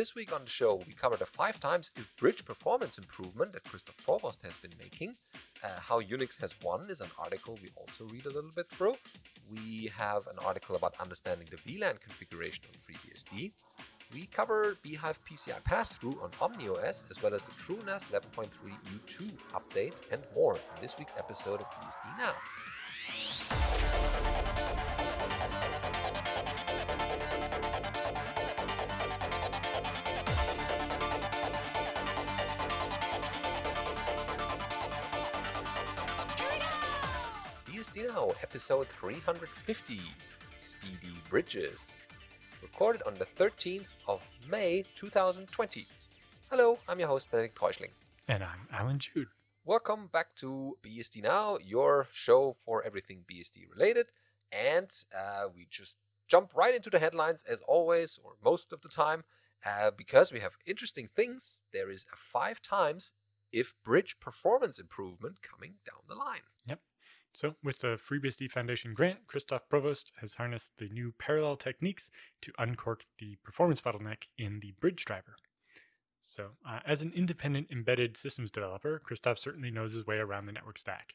This week on the show, we covered a five times if bridge performance improvement that Kristof Provost has been making. Uh, how Unix has won is an article we also read a little bit through. We have an article about understanding the VLAN configuration on FreeBSD. We cover bhyve PCI pass-through on OmniOS, as well as the TrueNAS 11.3 U2 update and more in this week's episode of BSD Now. Now, episode 350, Speedy Bridges recorded on the 13th of May 2020. Hello, I'm your host, Benedict Reuschling. And I'm Alan Jude. Welcome back to BSD Now, your show for everything BSD related. And uh, we just jump right into the headlines as always, or most of the time, uh, because we have interesting things. There is a five times if bridge performance improvement coming down the line. Yep. So, with the FreeBSD Foundation grant, Kristof Provost has harnessed the new parallel techniques to uncork the performance bottleneck in the bridge driver. So, uh, as an independent embedded systems developer, Kristof certainly knows his way around the network stack.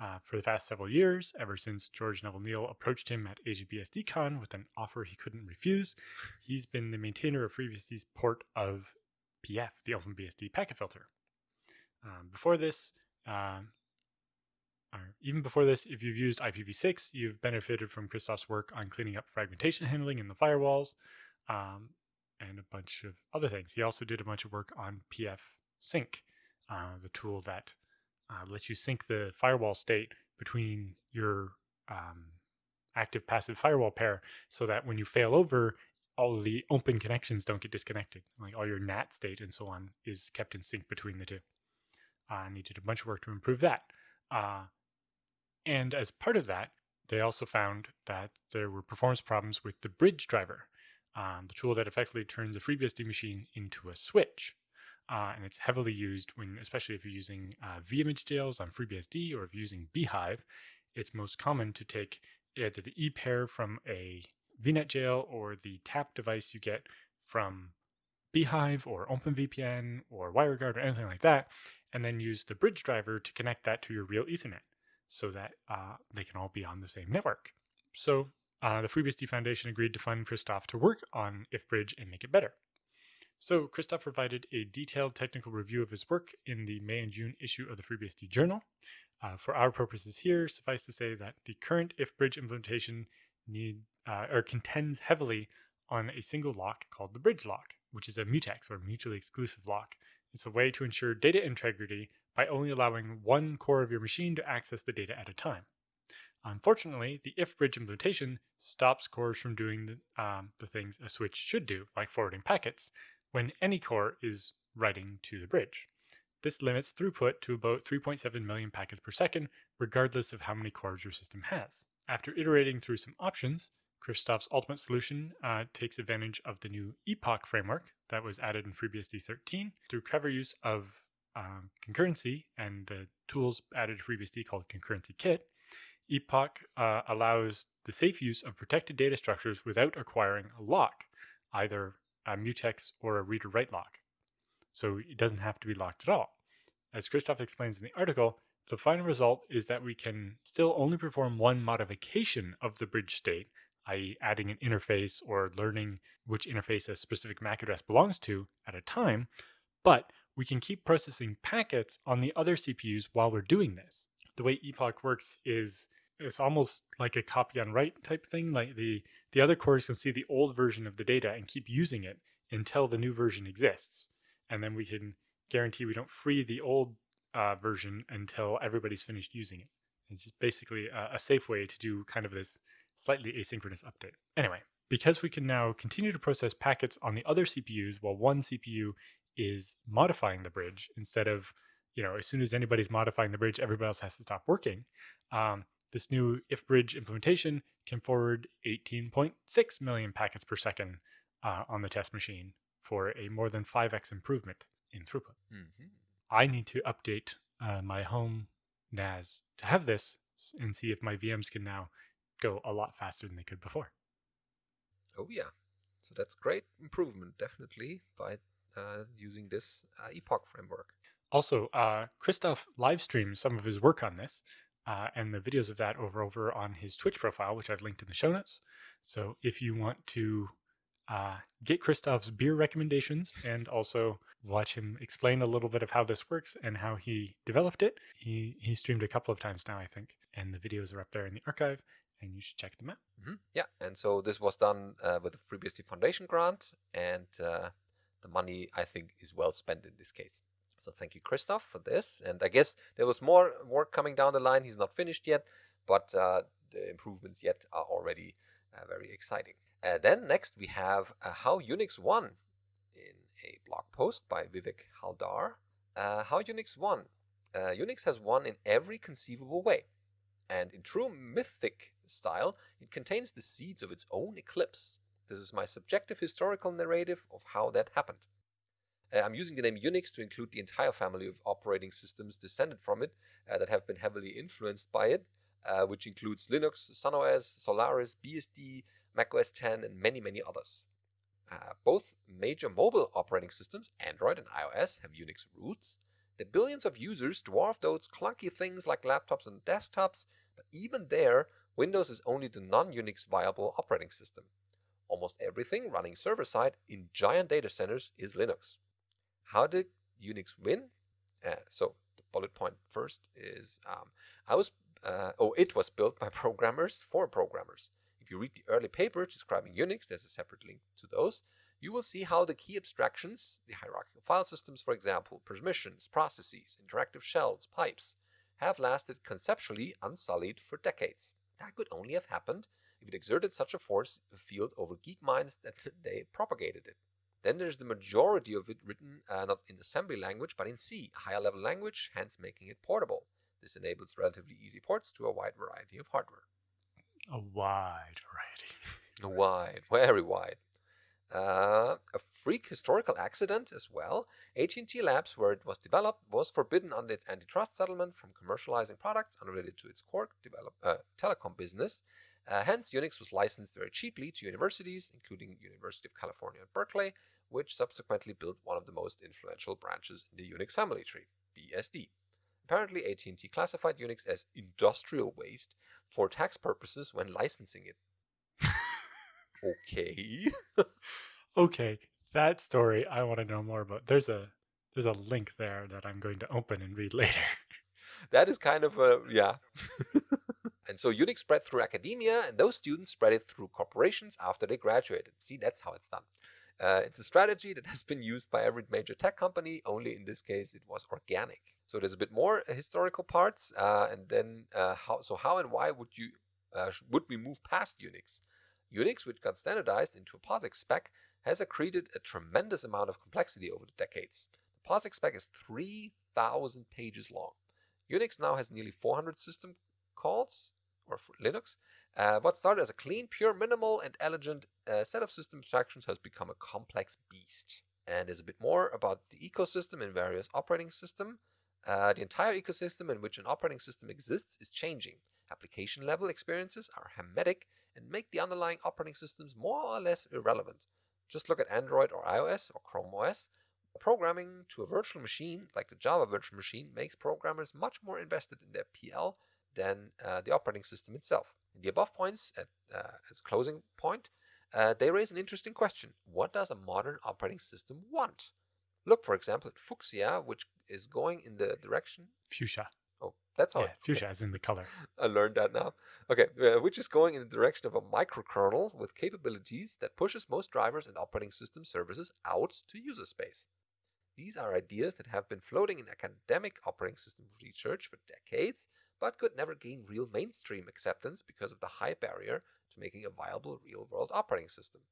Uh, for the past several years, ever since George Neville Neil approached him at AsiaBSDCon with an offer he couldn't refuse, he's been the maintainer of FreeBSD's port of PF, the OpenBSD packet filter. Um, before this, uh, even before this, if you've used IPv6, you've benefited from Kristof's work on cleaning up fragmentation handling in the firewalls um, and a bunch of other things. He also did a bunch of work on PF Sync, uh, the tool that uh, lets you sync the firewall state between your um, active passive firewall pair so that when you fail over, all the open connections don't get disconnected. Like all your NAT state and so on is kept in sync between the two. And he did a bunch of work to improve that. Uh, and as part of that, they also found that there were performance problems with the bridge driver, um, the tool that effectively turns a FreeBSD machine into a switch. Uh, and it's heavily used when, especially if you're using uh, vimage jails on FreeBSD or if you're using bhyve, it's most common to take either the E pair from a VNet jail or the tap device you get from bhyve or OpenVPN or WireGuard or anything like that, and then use the bridge driver to connect that to your real Ethernet so that uh, they can all be on the same network. So uh, the FreeBSD Foundation agreed to fund Kristof to work on IFBridge and make it better. So Kristof provided a detailed technical review of his work in the May and June issue of the FreeBSD Journal. Uh, for our purposes here, suffice to say that the current IFBridge implementation need uh, or contends heavily on a single lock called the bridge lock, which is a mutex or mutually exclusive lock. It's a way to ensure data integrity by only allowing one core of your machine to access the data at a time. Unfortunately, the if bridge implementation stops cores from doing the, um, the things a switch should do, like forwarding packets, when any core is writing to the bridge. This limits throughput to about 3.7 million packets per second, regardless of how many cores your system has. After iterating through some options, Kristof's ultimate solution uh, takes advantage of the new Epoch framework that was added in FreeBSD 13 through clever use of um, concurrency and the tools added to FreeBSD called Concurrency Kit, Epoch uh, allows the safe use of protected data structures without acquiring a lock, either a mutex or a reader write lock. So it doesn't have to be locked at all. As Kristof explains in the article, the final result is that we can still only perform one modification of the bridge state, i.e., adding an interface or learning which interface a specific MAC address belongs to at a time, but we can keep processing packets on the other CPUs while we're doing this. The way Epoch works is it's almost like a copy on write type thing. Like the the other cores can see the old version of the data and keep using it until the new version exists, and then we can guarantee we don't free the old uh, version until everybody's finished using it. It's basically a, a safe way to do kind of this slightly asynchronous update. Anyway, because we can now continue to process packets on the other CPUs while one CPU is modifying the bridge instead of you know as soon as anybody's modifying the bridge everybody else has to stop working um, this new if bridge implementation can forward 18.6 million packets per second uh, on the test machine for a more than 5x improvement in throughput mm-hmm. i need to update uh, my home nas to have this and see if my vms can now go a lot faster than they could before oh yeah So that's great improvement, definitely, by uh, using this uh, Epoch framework. Also, uh, Kristof live streamed some of his work on this, uh, and the videos of that over over on his Twitch profile, which I've linked in the show notes. So if you want to uh, get Kristof's beer recommendations and also watch him explain a little bit of how this works and how he developed it, he he streamed a couple of times now, I think, and the videos are up there in the archive, and you should check them out. hmm Yeah, and so this was done uh, with the FreeBSD Foundation grant, and uh, the money I think is well spent in this case. So thank you, Kristof, for this. And I guess there was more work coming down the line. He's not finished yet, but uh, the improvements yet are already uh, very exciting. Uh, then next we have uh, how Unix won in a blog post by Vivek Haldar. How Unix won. Unix has won in every conceivable way. And in true mythic style, it contains the seeds of its own eclipse. This is my subjective historical narrative of how that happened. Uh, I'm using the name Unix to include the entire family of operating systems descended from it uh, that have been heavily influenced by it, uh, which includes Linux, SunOS, Solaris, BSD, macOS 10, and many, many others. Uh, both major mobile operating systems, Android and iOS, have Unix roots. The billions of users dwarf those clunky things like laptops and desktops, but even there, Windows is only the non Unix viable operating system. Almost everything running server side in giant data centers is Linux. How did Unix win? Uh, so the bullet point first is um, I was uh, oh it was built by programmers for programmers. If you read the early papers describing Unix, there's a separate link to those. You will see how the key abstractions, the hierarchical file systems, for example, permissions, processes, interactive shells, pipes, have lasted conceptually unsullied for decades. That could only have happened if it exerted such a force field over geek minds that they propagated it. Then there's the majority of it written uh, not in assembly language but in C, a higher level language, hence making it portable. This enables relatively easy ports to a wide variety of hardware. A wide variety. a Wide, very wide. Uh, a freak historical accident as well. AT&T Labs, where it was developed, was forbidden under its antitrust settlement from commercializing products unrelated to its core develop, uh, telecom business. Uh, hence, Unix was licensed very cheaply to universities, including University of California at Berkeley, which subsequently built one of the most influential branches in the Unix family tree, BSD. Apparently, AT&T classified Unix as industrial waste for tax purposes when licensing it. Okay. Okay, that story I want to know more about. There's a there's a link there that I'm going to open and read later. that is kind of a yeah. and so Unix spread through academia, and those students spread it through corporations after they graduated. See, that's how it's done. Uh, it's a strategy that has been used by every major tech company. Only in this case, it was organic. So there's a bit more historical parts, uh, and then uh, how. So how and why would you uh, would we move past Unix? Unix, which got standardized into a POSIX spec, has accreted a tremendous amount of complexity over the decades. The POSIX spec is 3,000 pages long. Unix now has nearly 400 system calls, or for Linux. Uh, what started as a clean, pure, minimal, and elegant uh, set of system abstractions has become a complex beast. And there's a bit more about the ecosystem in various operating systems. Uh, the entire ecosystem in which an operating system exists is changing. Application level experiences are hermetic and make the underlying operating systems more or less irrelevant. Just look at Android or iOS or Chrome OS. Programming to a virtual machine, like the Java virtual machine, makes programmers much more invested in their PL than uh, the operating system itself. The above points, at, uh, as closing point, uh, they raise an interesting question. What does a modern operating system want? Look, for example, at Fuchsia, which is going in the direction. Fuchsia. That's all. Yeah, fuchsia is in the color. I learned that now. Okay, uh, which is going in the direction of a microkernel with capabilities that pushes most drivers and operating system services out to user space. These are ideas that have been floating in academic operating system research for decades, but could never gain real mainstream acceptance because of the high barrier to making a viable real world operating system.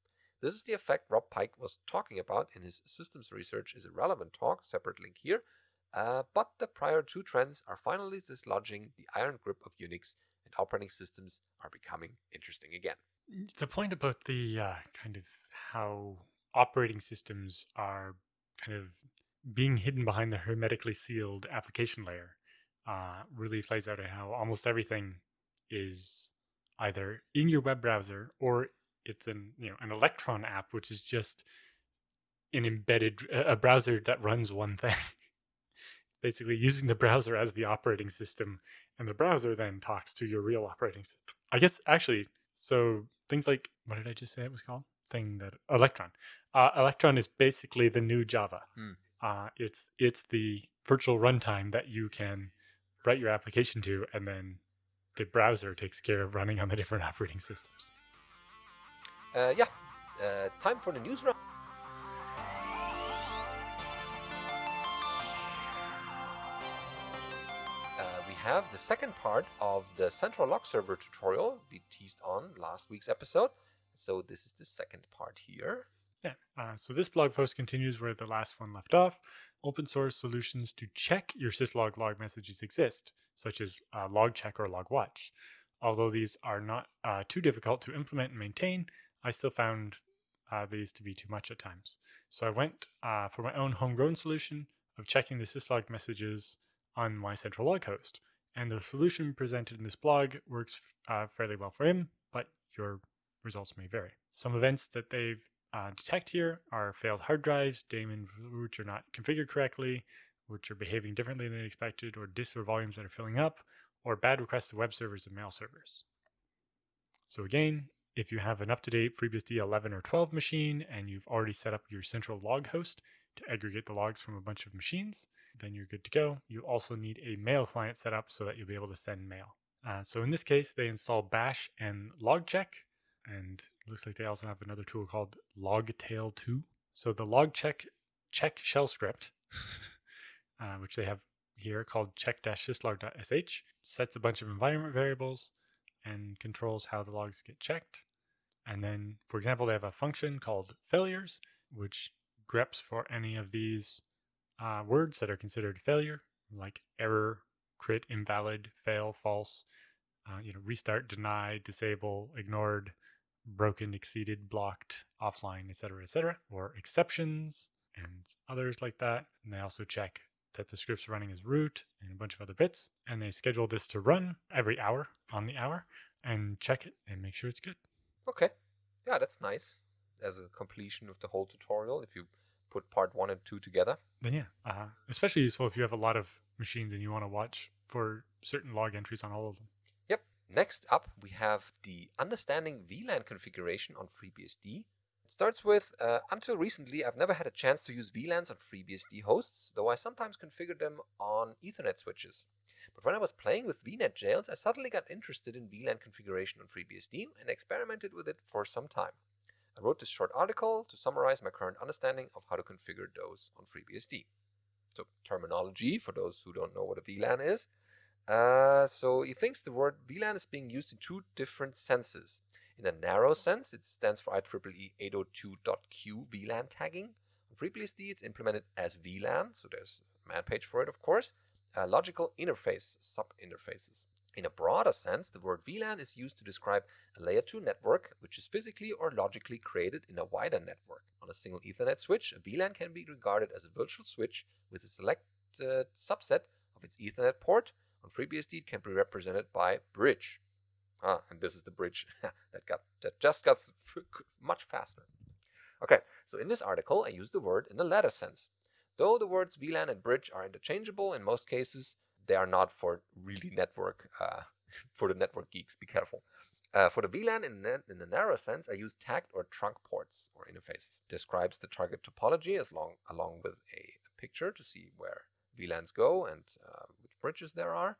This is the effect Rob Pike was talking about in his Systems Research is Irrelevant talk, separate link here, uh, but the prior two trends are finally dislodging the iron grip of Unix, and operating systems are becoming interesting again. The point about the uh, kind of how operating systems are kind of being hidden behind the hermetically sealed application layer uh, really plays out in how almost everything is either in your web browser or it's an you know an Electron app, which is just an embedded a browser that runs one thing. Basically, using the browser as the operating system, and the browser then talks to your real operating system. I guess actually, so things like what did I just say it was called? Thing that Electron. Uh, Electron is basically the new Java. Hmm. Uh, it's it's the virtual runtime that you can write your application to, and then the browser takes care of running on the different operating systems. Uh, yeah, uh, time for the news round. Have the second part of the central log server tutorial we teased on last week's episode. So this is the second part here. Yeah. Uh, so this blog post continues where the last one left off. Open source solutions to check your syslog log messages exist, such as uh, log check or log watch. Although these are not uh, too difficult to implement and maintain, I still found uh, these to be too much at times. So I went uh, for my own homegrown solution of checking the syslog messages on my central log host. And the solution presented in this blog works uh, fairly well for him, but your results may vary. Some events that they've uh, detect here are failed hard drives, daemon which are not configured correctly, which are behaving differently than expected, or disks or volumes that are filling up, or bad requests to web servers and mail servers. So again, if you have an up-to-date FreeBSD 11 or 12 machine and you've already set up your central log host to aggregate the logs from a bunch of machines, then you're good to go. You also need a mail client set up so that you'll be able to send mail. Uh, so in this case, they install bash and logcheck, and it looks like they also have another tool called logtail2. So the logcheck check shell script, uh, which they have here called check-syslog.sh, sets a bunch of environment variables and controls how the logs get checked. And then, for example, they have a function called failures, which greps for any of these uh, words that are considered failure, like error, crit, invalid, fail, false, uh, you know, restart, deny, disable, ignored, broken, exceeded, blocked, offline, etc., etc., or exceptions and others like that. And they also check that the script's running as root and a bunch of other bits. And they schedule this to run every hour on the hour and check it and make sure it's good. Okay. Yeah, that's nice. As a completion of the whole tutorial, if you put part one and two together. Then yeah, uh, especially useful if you have a lot of machines and you want to watch for certain log entries on all of them. Yep. Next up, we have the understanding VLAN configuration on FreeBSD. It starts with, uh, until recently, I've never had a chance to use VLANs on FreeBSD hosts, though I sometimes configure them on Ethernet switches. But when I was playing with VNet jails, I suddenly got interested in VLAN configuration on FreeBSD and experimented with it for some time. I wrote this short article to summarize my current understanding of how to configure those on FreeBSD. So, terminology for those who don't know what a VLAN is. Uh, so, he thinks the word VLAN is being used in two different senses. In a narrow sense, it stands for IEEE 802.q VLAN tagging. On FreeBSD, it's implemented as VLAN, so there's a man page for it, of course. Uh, logical interface sub-interfaces. In a broader sense, the word VLAN is used to describe a layer 2 network which is physically or logically created in a wider network. On a single Ethernet switch, a VLAN can be regarded as a virtual switch with a selected subset of its Ethernet port. On FreeBSD, it can be represented by bridge. Ah, and this is the bridge that got that just got much faster. Okay, so in this article, I use the word in the latter sense. Though the words VLAN and bridge are interchangeable in most cases, they are not for really network, uh, for the network geeks. Be careful. Uh, for the VLAN in, in the narrow sense, I use tagged or trunk ports or interfaces. Describes the target topology as long, along with a, a picture to see where VLANs go and uh, which bridges there are.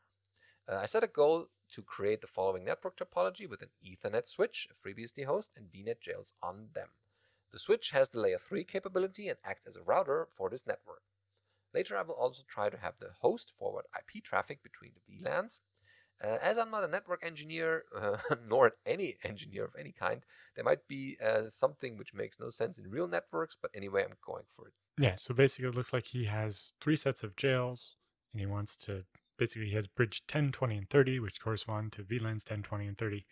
Uh, I set a goal to create the following network topology with an Ethernet switch, a FreeBSD host, and VNet jails on them. The switch has the layer 3 capability and acts as a router for this network. Later I will also try to have the host forward IP traffic between the VLANs. Uh, as I'm not a network engineer, uh, nor any engineer of any kind, there might be uh, something which makes no sense in real networks, but anyway, I'm going for it. Yeah, so basically it looks like he has three sets of jails, and he wants to, basically he has bridge 10, 20, and 30, which correspond to VLANs 10, 20, and 30.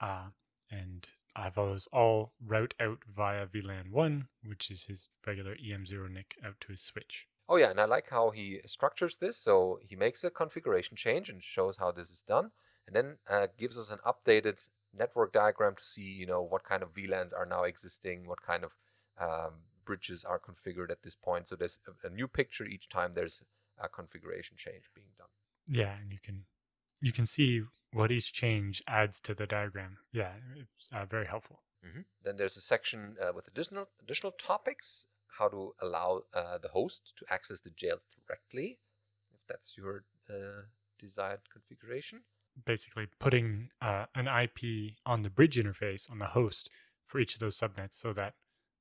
Uh, and have those all route out via VLAN 1, which is his regular EM0 NIC out to his switch. Oh yeah, and I like how he structures this. So he makes a configuration change and shows how this is done, and then uh, gives us an updated network diagram to see, you know, what kind of VLANs are now existing, what kind of um, bridges are configured at this point. So there's a, a new picture each time there's a configuration change being done. Yeah, and you can you can see what each change adds to the diagram. Yeah, it's uh, very helpful. Mm-hmm. Then there's a section uh, with additional additional topics, how to allow uh, the host to access the jails directly, if that's your uh, desired configuration. Basically, putting uh, an IP on the bridge interface on the host for each of those subnets, so that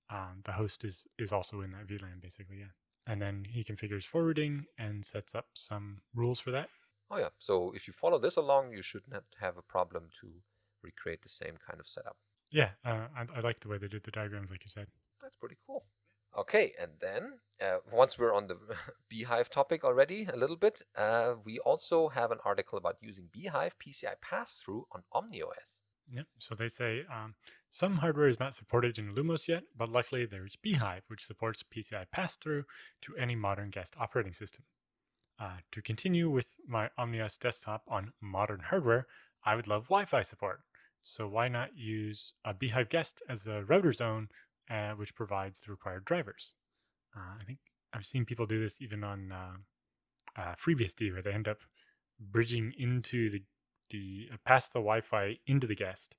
um, the host is is also in that VLAN, basically. Yeah, and then he configures forwarding and sets up some rules for that. Oh yeah. So if you follow this along, you should not have a problem to recreate the same kind of setup. Yeah, uh, I, I like the way they did the diagrams, like you said. That's pretty cool. Okay, and then uh, once we're on the bhyve topic already a little bit, uh, we also have an article about using bhyve PCI pass-through on OmniOS. Yeah, so they say um, some hardware is not supported in Illumos yet, but luckily there's bhyve, which supports PCI pass-through to any modern guest operating system. Uh, to continue with my OmniOS desktop on modern hardware, I would love Wi-Fi support. So why not use a bhyve guest as a router zone, uh, which provides the required drivers? Uh, I think I've seen people do this even on uh, uh FreeBSD, where they end up bridging into the the uh, past the Wi-Fi into the guest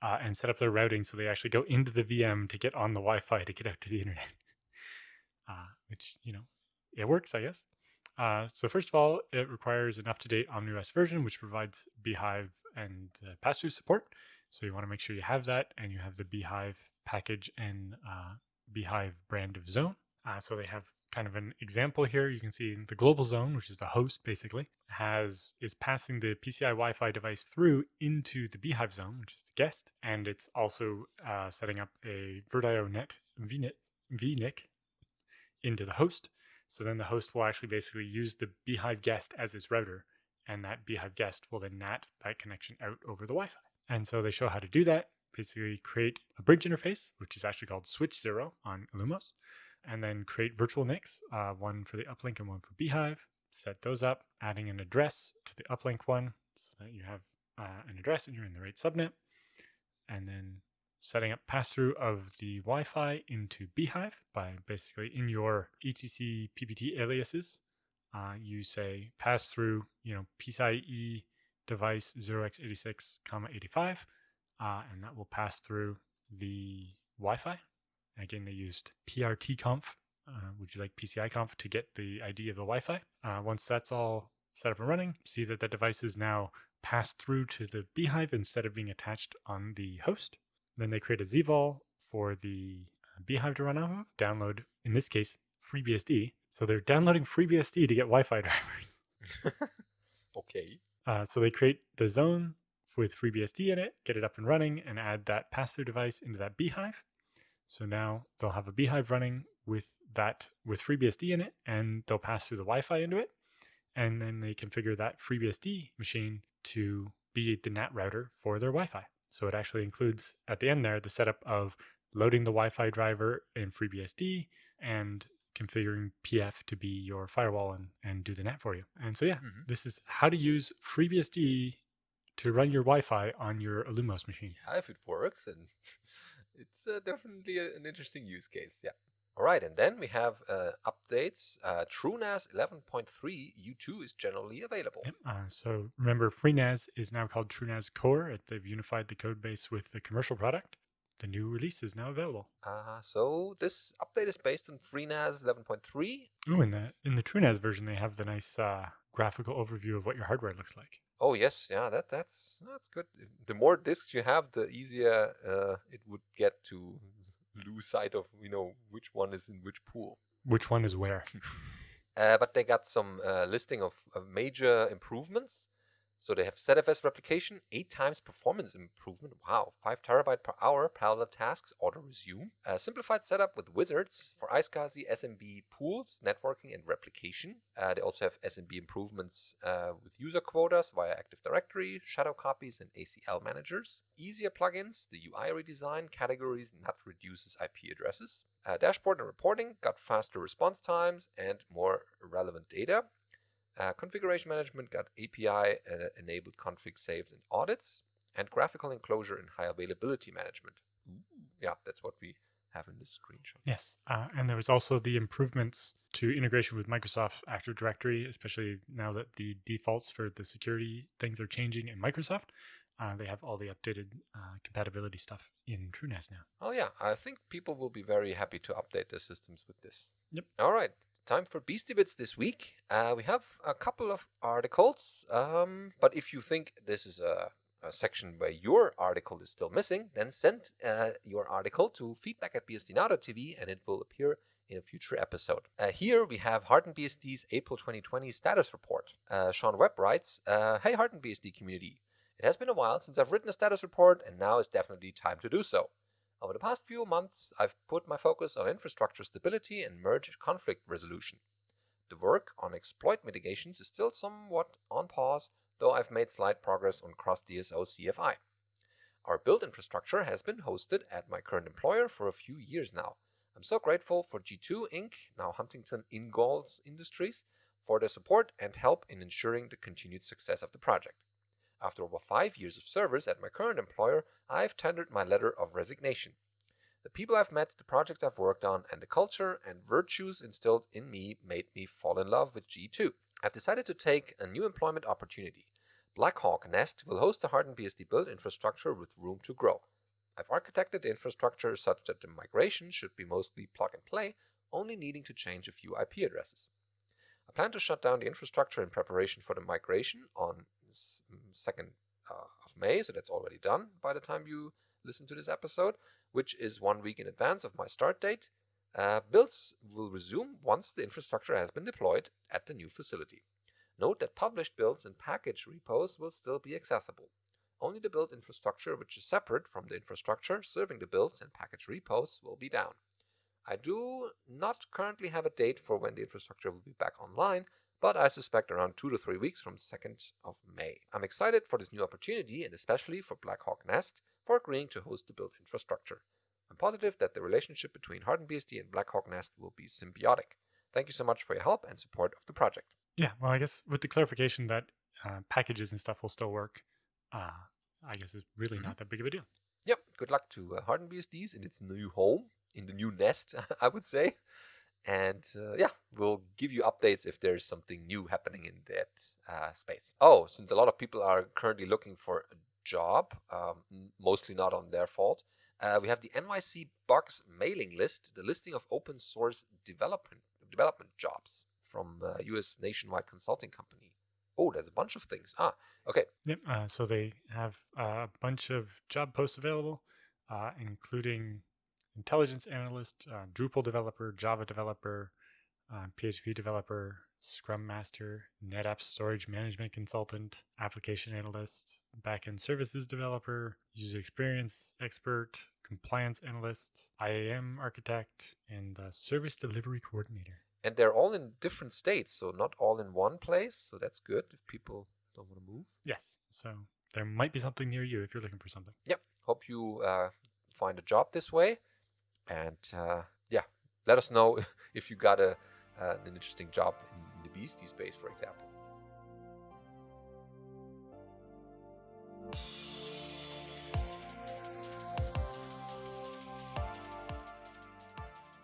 uh, and set up their routing so they actually go into the VM to get on the Wi-Fi to get out to the internet. which you know, it works, I guess. Uh, so first of all, it requires an up-to-date OmniOS version, which provides bhyve and uh, pass-through support. So you want to make sure you have that, and you have the bhyve package and uh, bhyve brand of zone. Uh, so they have kind of an example here. You can see the global zone, which is the host, basically, has is passing the PCI Wi-Fi device through into the bhyve zone, which is the guest, and it's also uh, setting up a VirtIO net VNIC into the host so then the host will actually basically use the bhyve guest as its router, and that bhyve guest will then NAT that connection out over the Wi-Fi. And so they show how to do that. Basically, create a bridge interface, which is actually called Switch Zero on Illumos, and then create virtual NICs, uh, one for the uplink and one for bhyve, Set those up, adding an address to the uplink one, so that you have uh, an address and you're in the right subnet, and then setting up pass through of the Wi Fi into bhyve by basically in your etc PPT aliases. Uh, you say pass through, you know, PCIe device 0x86, comma 85, uh, and that will pass through the Wi Fi. Again, they used PRTConf, uh, which is like PCI conf, to get the ID of the Wi Fi. Uh, once that's all set up and running, see that the device is now passed through to the bhyve instead of being attached on the host. Then they create a ZVOL for the bhyve to run off of, download, in this case, FreeBSD. So they're downloading FreeBSD to get Wi Fi drivers. okay. Uh, so they create the zone with FreeBSD in it, get it up and running, and add that pass through device into that bhyve. So now they'll have a bhyve running with that with FreeBSD in it, and they'll pass through the Wi-Fi into it, and then they configure that FreeBSD machine to be the NAT router for their Wi-Fi. So it actually includes at the end there the setup of loading the Wi Fi driver in FreeBSD and configuring PF to be your firewall and, and do the NAT for you. And so, yeah, mm-hmm. this is how to use FreeBSD to run your Wi Fi on your Illumos machine. Yeah, if it works, and it's uh, definitely a, an interesting use case. Yeah. All right, and then we have uh, updates. Uh, TrueNAS 11.3 U2 is generally available. Yep. Uh, so remember, FreeNAS is now called TrueNAS Core. They've unified the code base with the commercial product. The new release is now available. Uh, so this update is based on FreeNAS 11.3. Oh, in the in the TrueNAS version, they have the nice uh, graphical overview of what your hardware looks like. Oh yes, yeah, that that's that's good. The more disks you have, the easier uh, it would get to lose sight of you know which one is in which pool. Which one is where? uh, but they got some uh, listing of, of major improvements so they have ZFS replication, 8 times performance improvement. Wow, 5 terabyte per hour parallel tasks auto resume. A simplified setup with wizards for iSCSI SMB pools, networking, and replication. Uh, they also have SMB improvements uh, with user quotas via Active Directory, shadow copies, and ACL managers. Easier plugins, the UI redesign, categories, NAT reduces IP addresses. Uh, dashboard and reporting got faster response times and more relevant data. Uh, configuration management got API uh, enabled config saves and audits. and graphical enclosure and high availability management. Yeah, that's what we have in the screenshot. Yes, uh, and there was also the improvements to integration with Microsoft Active Directory, especially now that the defaults for the security things are changing in Microsoft. Uh, they have all the updated uh, compatibility stuff in TrueNAS now. Oh yeah, I think people will be very happy to update their systems with this. Yep. All right, time for Beastie Bits this week. Uh, we have a couple of articles, um, but if you think this is a, a, section where your article is still missing, then send uh, your article to feedback at bsdnow.tv and it will appear in a future episode. Uh, here we have HardenedBSD's April 2020 status report. Uh, Shawn Webb writes, uh, Hey HardenedBSD community, it has been a while since I've written a status report and now is definitely time to do so. Over the past few months, I've put my focus on infrastructure stability and merge conflict resolution. The work on exploit mitigations is still somewhat on pause, though I've made slight progress on cross DSO CFI. Our build infrastructure has been hosted at my current employer for a few years now. I'm so grateful for G2 Inc., now Huntington Ingalls Industries, for their support and help in ensuring the continued success of the project. After over five years of service at my current employer, I've tendered my letter of resignation. The people I've met, the projects I've worked on, and the culture and virtues instilled in me made me fall in love with G2. I've decided to take a new employment opportunity. Blackhawk Nest will host the hardened BSD build infrastructure with room to grow. I've architected the infrastructure such that the migration should be mostly plug and play, only needing to change a few IP addresses. I plan to shut down the infrastructure in preparation for the migration on 2nd uh, of May, so that's already done by the time you listen to this episode, which is one week in advance of my start date. Uh, builds will resume once the infrastructure has been deployed at the new facility. Note that published builds and package repos will still be accessible. Only the build infrastructure, which is separate from the infrastructure serving the builds and package repos, will be down. I do not currently have a date for when the infrastructure will be back online, but I suspect around two to three weeks from 2nd of May. I'm excited for this new opportunity and especially for Blackhawk Nest for agreeing to host the build infrastructure. I'm positive that the relationship between HardenedBSD and Blackhawk Nest will be symbiotic. Thank you so much for your help and support of the project. Yeah, well, I guess with the clarification that uh, packages and stuff will still work, uh, I guess it's really mm-hmm. not that big of a deal. Yep, good luck to uh, HardenedBSDs in its new home, in the new nest, I would say. And uh, yeah, we'll give you updates if there's something new happening in that uh, space. Oh, since a lot of people are currently looking for a job, um, mostly not on their fault, uh, we have the NYC Bugs mailing list, the listing of open source development development jobs from U.S. Uh, nationwide consulting company. Oh, there's a bunch of things. Ah, okay. Yep. Uh, so they have a bunch of job posts available, uh, including intelligence analyst, uh, Drupal developer, Java developer, uh, PHP developer, Scrum Master, NetApp storage management consultant, application analyst, backend services developer, user experience expert, compliance analyst, IAM architect, and service delivery coordinator. And they're all in different states, so not all in one place. So that's good if people don't want to move. Yes. So there might be something near you if you're looking for something. Yep. Hope you uh, find a job this way. And uh, yeah, let us know if you got a, uh, an interesting job in the BSD space, for example.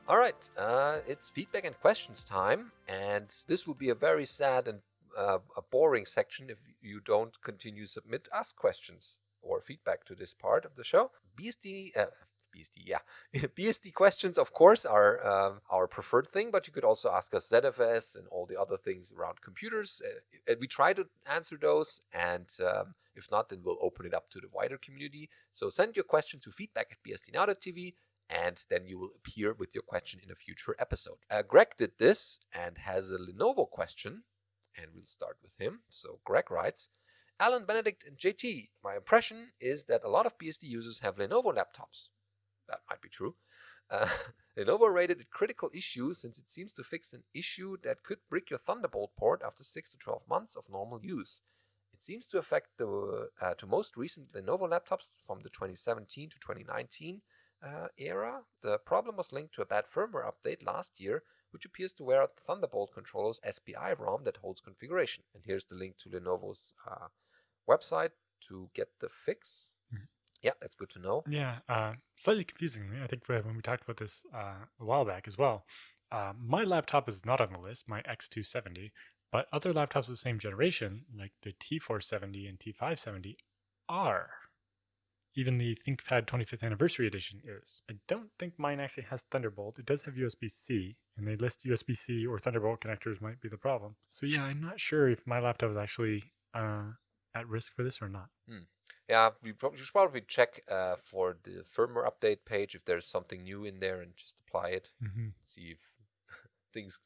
All right, uh, it's feedback and questions time, and this will be a very sad and uh, a boring section if you don't continue submit us questions or feedback to this part of the show. BSD, uh, BSD, yeah. BSD questions, of course, are um, our preferred thing, but you could also ask us ZFS and all the other things around computers. Uh, we try to answer those, and um, if not, then we'll open it up to the wider community. So send your question to feedback at bsdnow.tv, and then you will appear with your question in a future episode. Uh, Greg did this and has a Lenovo question, and we'll start with him. So Greg writes, Alan, Benedict, and JT, my impression is that a lot of BSD users have Lenovo laptops that might be true. Uh, Lenovo rated it critical issue since it seems to fix an issue that could brick your Thunderbolt port after 6 to 12 months of normal use. It seems to affect the uh, to most recent Lenovo laptops from the 2017 to 2019 uh, era. The problem was linked to a bad firmware update last year, which appears to wear out the Thunderbolt controller's SPI ROM that holds configuration. And here's the link to Lenovo's uh, website to get the fix. Yeah, that's good to know. Yeah, uh, slightly confusingly, I think uh, when we talked about this uh, a while back as well, uh, my laptop is not on the list, my X270, but other laptops of the same generation, like the T470 and T570, are. Even the ThinkPad 25th Anniversary Edition is. I don't think mine actually has Thunderbolt. It does have USB C, and they list USB C or Thunderbolt connectors might be the problem. So, yeah, I'm not sure if my laptop is actually uh, at risk for this or not. Yeah, we probably should probably check uh, for the firmware update page if there's something new in there and just apply it. Mm-hmm. See if things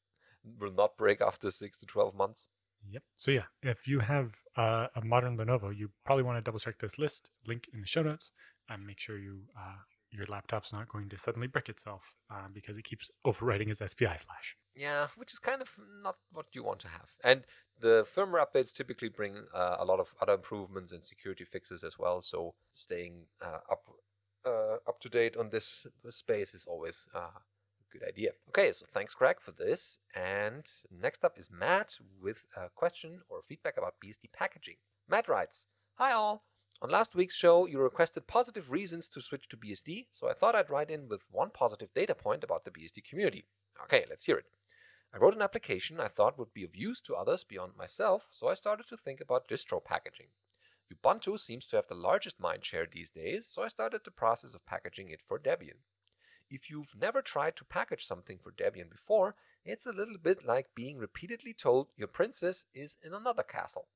will not break after six to twelve months. Yep. So yeah, if you have uh, a modern Lenovo, you probably want to double check this list. Link in the show notes, and make sure you uh, your laptop's not going to suddenly brick itself uh, because it keeps overwriting its SPI flash. Yeah, which is kind of not what you want to have. And the firmware updates typically bring uh, a lot of other improvements and security fixes as well. So staying uh, up uh, up to date on this space is always uh, a good idea. Okay, so thanks, Craig, for this. And next up is Matt with a question or feedback about BSD packaging. Matt writes, "Hi all." On last week's show, you requested positive reasons to switch to BSD, so I thought I'd write in with one positive data point about the BSD community. Okay, let's hear it. I wrote an application I thought would be of use to others beyond myself, so I started to think about distro packaging. Ubuntu seems to have the largest mindshare these days, so I started the process of packaging it for Debian. If you've never tried to package something for Debian before, it's a little bit like being repeatedly told your princess is in another castle.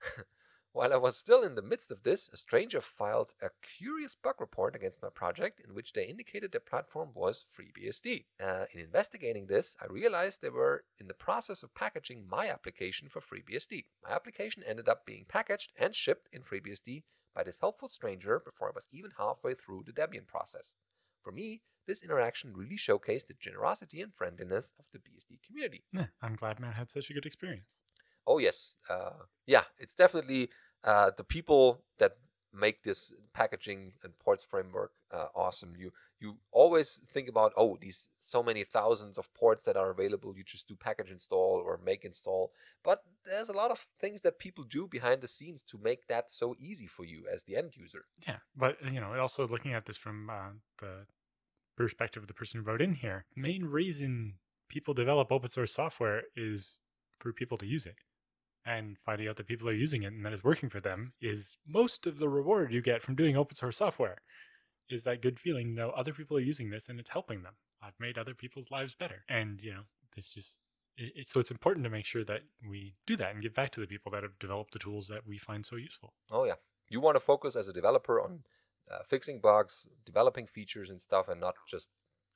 While I was still in the midst of this, a stranger filed a curious bug report against my project in which they indicated their platform was FreeBSD. Uh, in investigating this, I realized they were in the process of packaging my application for FreeBSD. My application ended up being packaged and shipped in FreeBSD by this helpful stranger before I was even halfway through the Debian process. For me, this interaction really showcased the generosity and friendliness of the BSD community. Yeah, I'm glad Matt had such a good experience. Oh yes, uh, yeah, it's definitely uh, the people that make this packaging and ports framework uh, awesome. You you always think about oh these so many thousands of ports that are available. You just do package install or make install, but there's a lot of things that people do behind the scenes to make that so easy for you as the end user. Yeah, but you know, also looking at this from uh, the perspective of the person who wrote in here, main reason people develop open source software is for people to use it and finding out that people are using it and that it's working for them is most of the reward you get from doing open source software is that good feeling know other people are using this and it's helping them. I've made other people's lives better. And you know this just it, it, so it's important to make sure that we do that and give back to the people that have developed the tools that we find so useful. Oh yeah, you want to focus as a developer on uh, fixing bugs, developing features and stuff, and not just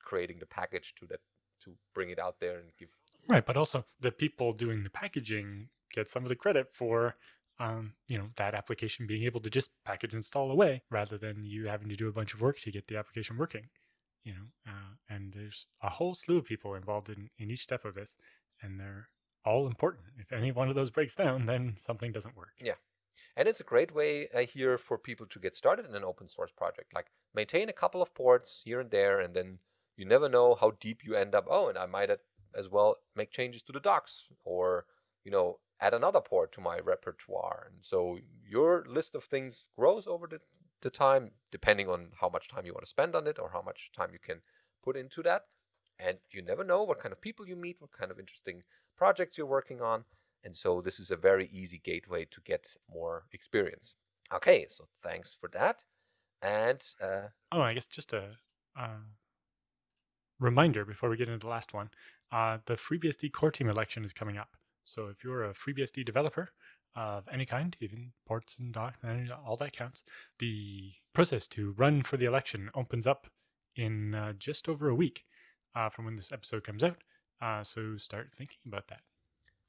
creating the package to that to bring it out there and give. right but also the people doing the packaging get some of the credit for um, you know that application being able to just package install away rather than you having to do a bunch of work to get the application working you know uh, and there's a whole slew of people involved in, in each step of this and they're all important if any one of those breaks down then something doesn't work yeah And it's a great way uh, here for people to get started in an open source project. Like maintain a couple of ports here and there, and then you never know how deep you end up. Oh, and I might as well make changes to the docs, or you know, add another port to my repertoire. And so your list of things grows over the, the time, depending on how much time you want to spend on it or how much time you can put into that. And you never know what kind of people you meet, what kind of interesting projects you're working on. And so this is a very easy gateway to get more experience. Okay, so thanks for that. And uh, oh i guess just a uh, reminder before we get into the last one uh, the freebsd core team election is coming up so if you're a FreeBSD developer of any kind, even ports and docs and all that counts, the process to run for the election opens up in uh, just over a week uh, from when this episode comes out. Uh, so start thinking about that.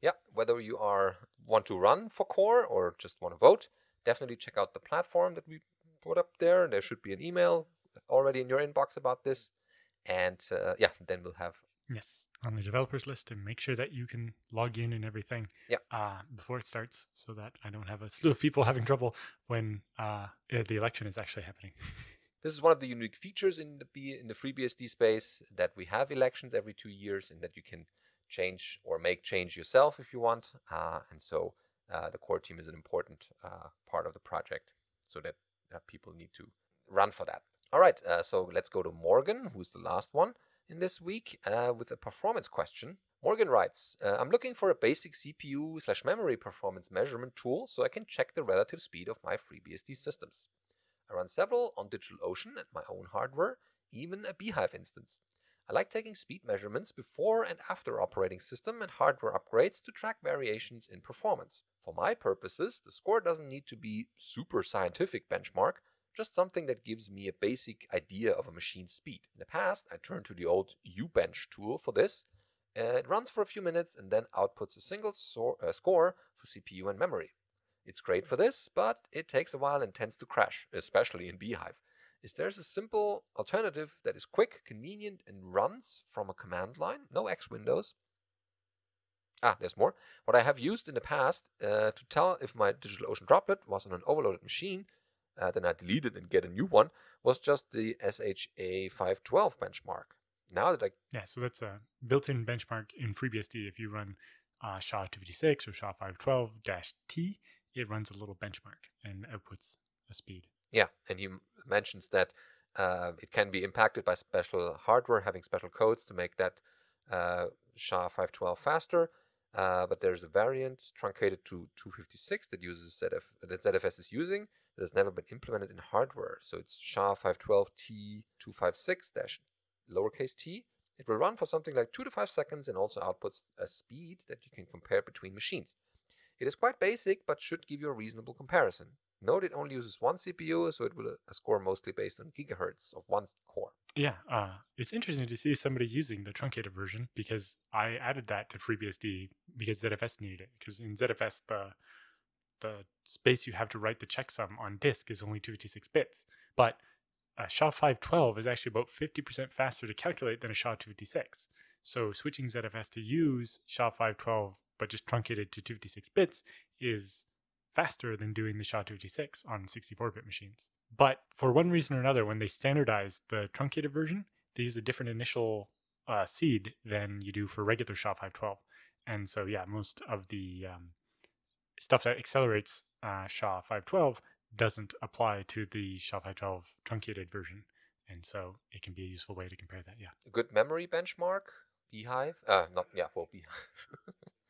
yeah, whether you are want to run for core or just want to vote, definitely check out the platform that we put up there. There should be an email already in your inbox about this. And uh, yeah, then we'll have Yes, on the developers list and make sure that you can log in and everything Yep. uh, before it starts so that I don't have a slew of people having trouble when uh, eh, the election is actually happening. This is one of the unique features in the B, in the FreeBSD space that we have elections every two years, and that you can change or make change yourself if you want. Uh, and so uh, the core team is an important uh, part of the project, so that uh, people need to run for that. All right, uh, so let's go to Morgan, who's the last one in this week, uh, with a performance question. Morgan writes, uh, I'm looking for a basic CPU slash memory performance measurement tool so I can check the relative speed of my FreeBSD systems. I run several on DigitalOcean and my own hardware, even a bhyve instance. I like taking speed measurements before and after operating system and hardware upgrades to track variations in performance. For my purposes, the score doesn't need to be super scientific benchmark, just something that gives me a basic idea of a machine's speed. In the past, I turned to the old ubench tool for this. Uh, it runs for a few minutes and then outputs a single so uh, score for CPU and memory. It's great for this, but it takes a while and tends to crash, especially in bhyve. Is there's a simple alternative that is quick, convenient, and runs from a command line? No X windows. Ah, there's more. What I have used in the past uh, to tell if my DigitalOcean droplet was on an overloaded machine uh, then I delete it and get a new one, was just the SHA 512 benchmark. Now that I. Yeah, so that's a built in benchmark in FreeBSD. If you run uh, SHA-256 or SHA-512-T, it runs a little benchmark and outputs a speed. Yeah, and he mentions that uh, it can be impacted by special hardware, having special codes to make that uh, SHA-512 faster. Uh, but there's a variant truncated to 256 that uses ZF, that ZFS is using that has never been implemented in hardware. So it's SHA-512T256 dash lowercase t. It will run for something like 2 to 5 seconds and also outputs a speed that you can compare between machines. It is quite basic, but should give you a reasonable comparison. Note it only uses one CPU, so it will uh, score mostly based on gigahertz of one core. Yeah, uh, it's interesting to see somebody using the truncated version because I added that to FreeBSD because ZFS needed it. Because in ZFS, the the space you have to write the checksum on disk is only 256 bits. But a SHA-512 is actually about 50% faster to calculate than a SHA-256. So switching ZFS to use SHA-512 but just truncated to 256 bits is faster than doing the SHA-256 on 64-bit machines. But for one reason or another, when they standardized the truncated version, they use a different initial uh, seed than you do for regular SHA-512. And so, yeah, most of the um, stuff that accelerates uh, SHA-512 doesn't apply to the SHA-512 truncated version. And so it can be a useful way to compare that, yeah. A good memory benchmark? bhyve? Uh, not, yeah, well, bhyve.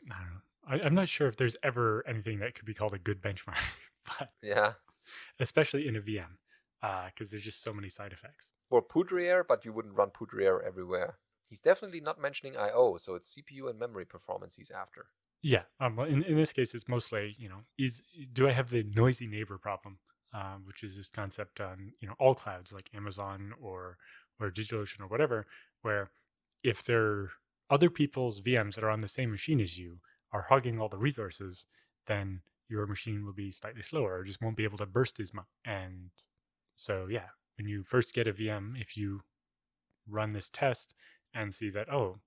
I don't know. I, am not sure if there's ever anything that could be called a good benchmark. but yeah. Especially in a VM, because uh, there's just so many side effects. Well, Poudriere, but you wouldn't run Poudriere everywhere. He's definitely not mentioning I/O, so it's CPU and memory performance he's after. Yeah. Um. In in this case, it's mostly you know is do I have the noisy neighbor problem, um, which is this concept on you know all clouds like Amazon or or DigitalOcean or whatever, where if there are other people's VMs that are on the same machine as you are hogging all the resources, then your machine will be slightly slower or just won't be able to burst as much. And so yeah, when you first get a VM, if you run this test and see that oh,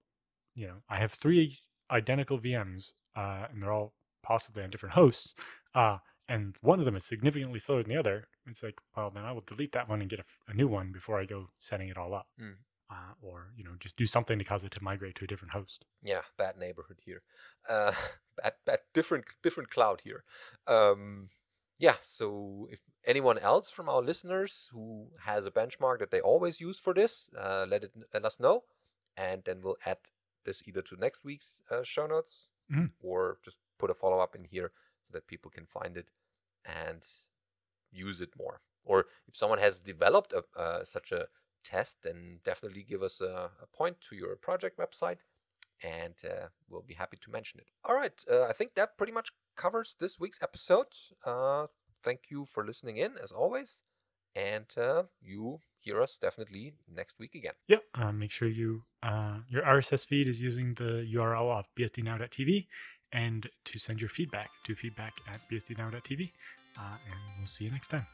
you know I have three identical VMs uh, and they're all possibly on different hosts, uh, and one of them is significantly slower than the other, it's like, well, then I will delete that one and get a, a new one before I go setting it all up. Mm. Uh, or you know just do something to cause it to migrate to a different host. Yeah, bad neighborhood here, uh, bad, bad different different cloud here. Um, yeah, so if anyone else from our listeners who has a benchmark that they always use for this, uh, let it let us know, and then we'll add this either to next week's uh, show notes mm. or just put a follow up in here so that people can find it and use it more. Or if someone has developed a, uh, such a test, then definitely give us a, a point to your project website and uh, we'll be happy to mention it. All right, uh, I think that pretty much covers this week's episode. Uh, thank you for listening in, as always, and uh, you hear us definitely next week again. Yeah, Uh, make sure you uh, your RSS feed is using the URL of bsdnow.tv and to send your feedback to feedback at bsdnow.tv. Uh, and we'll see you next time.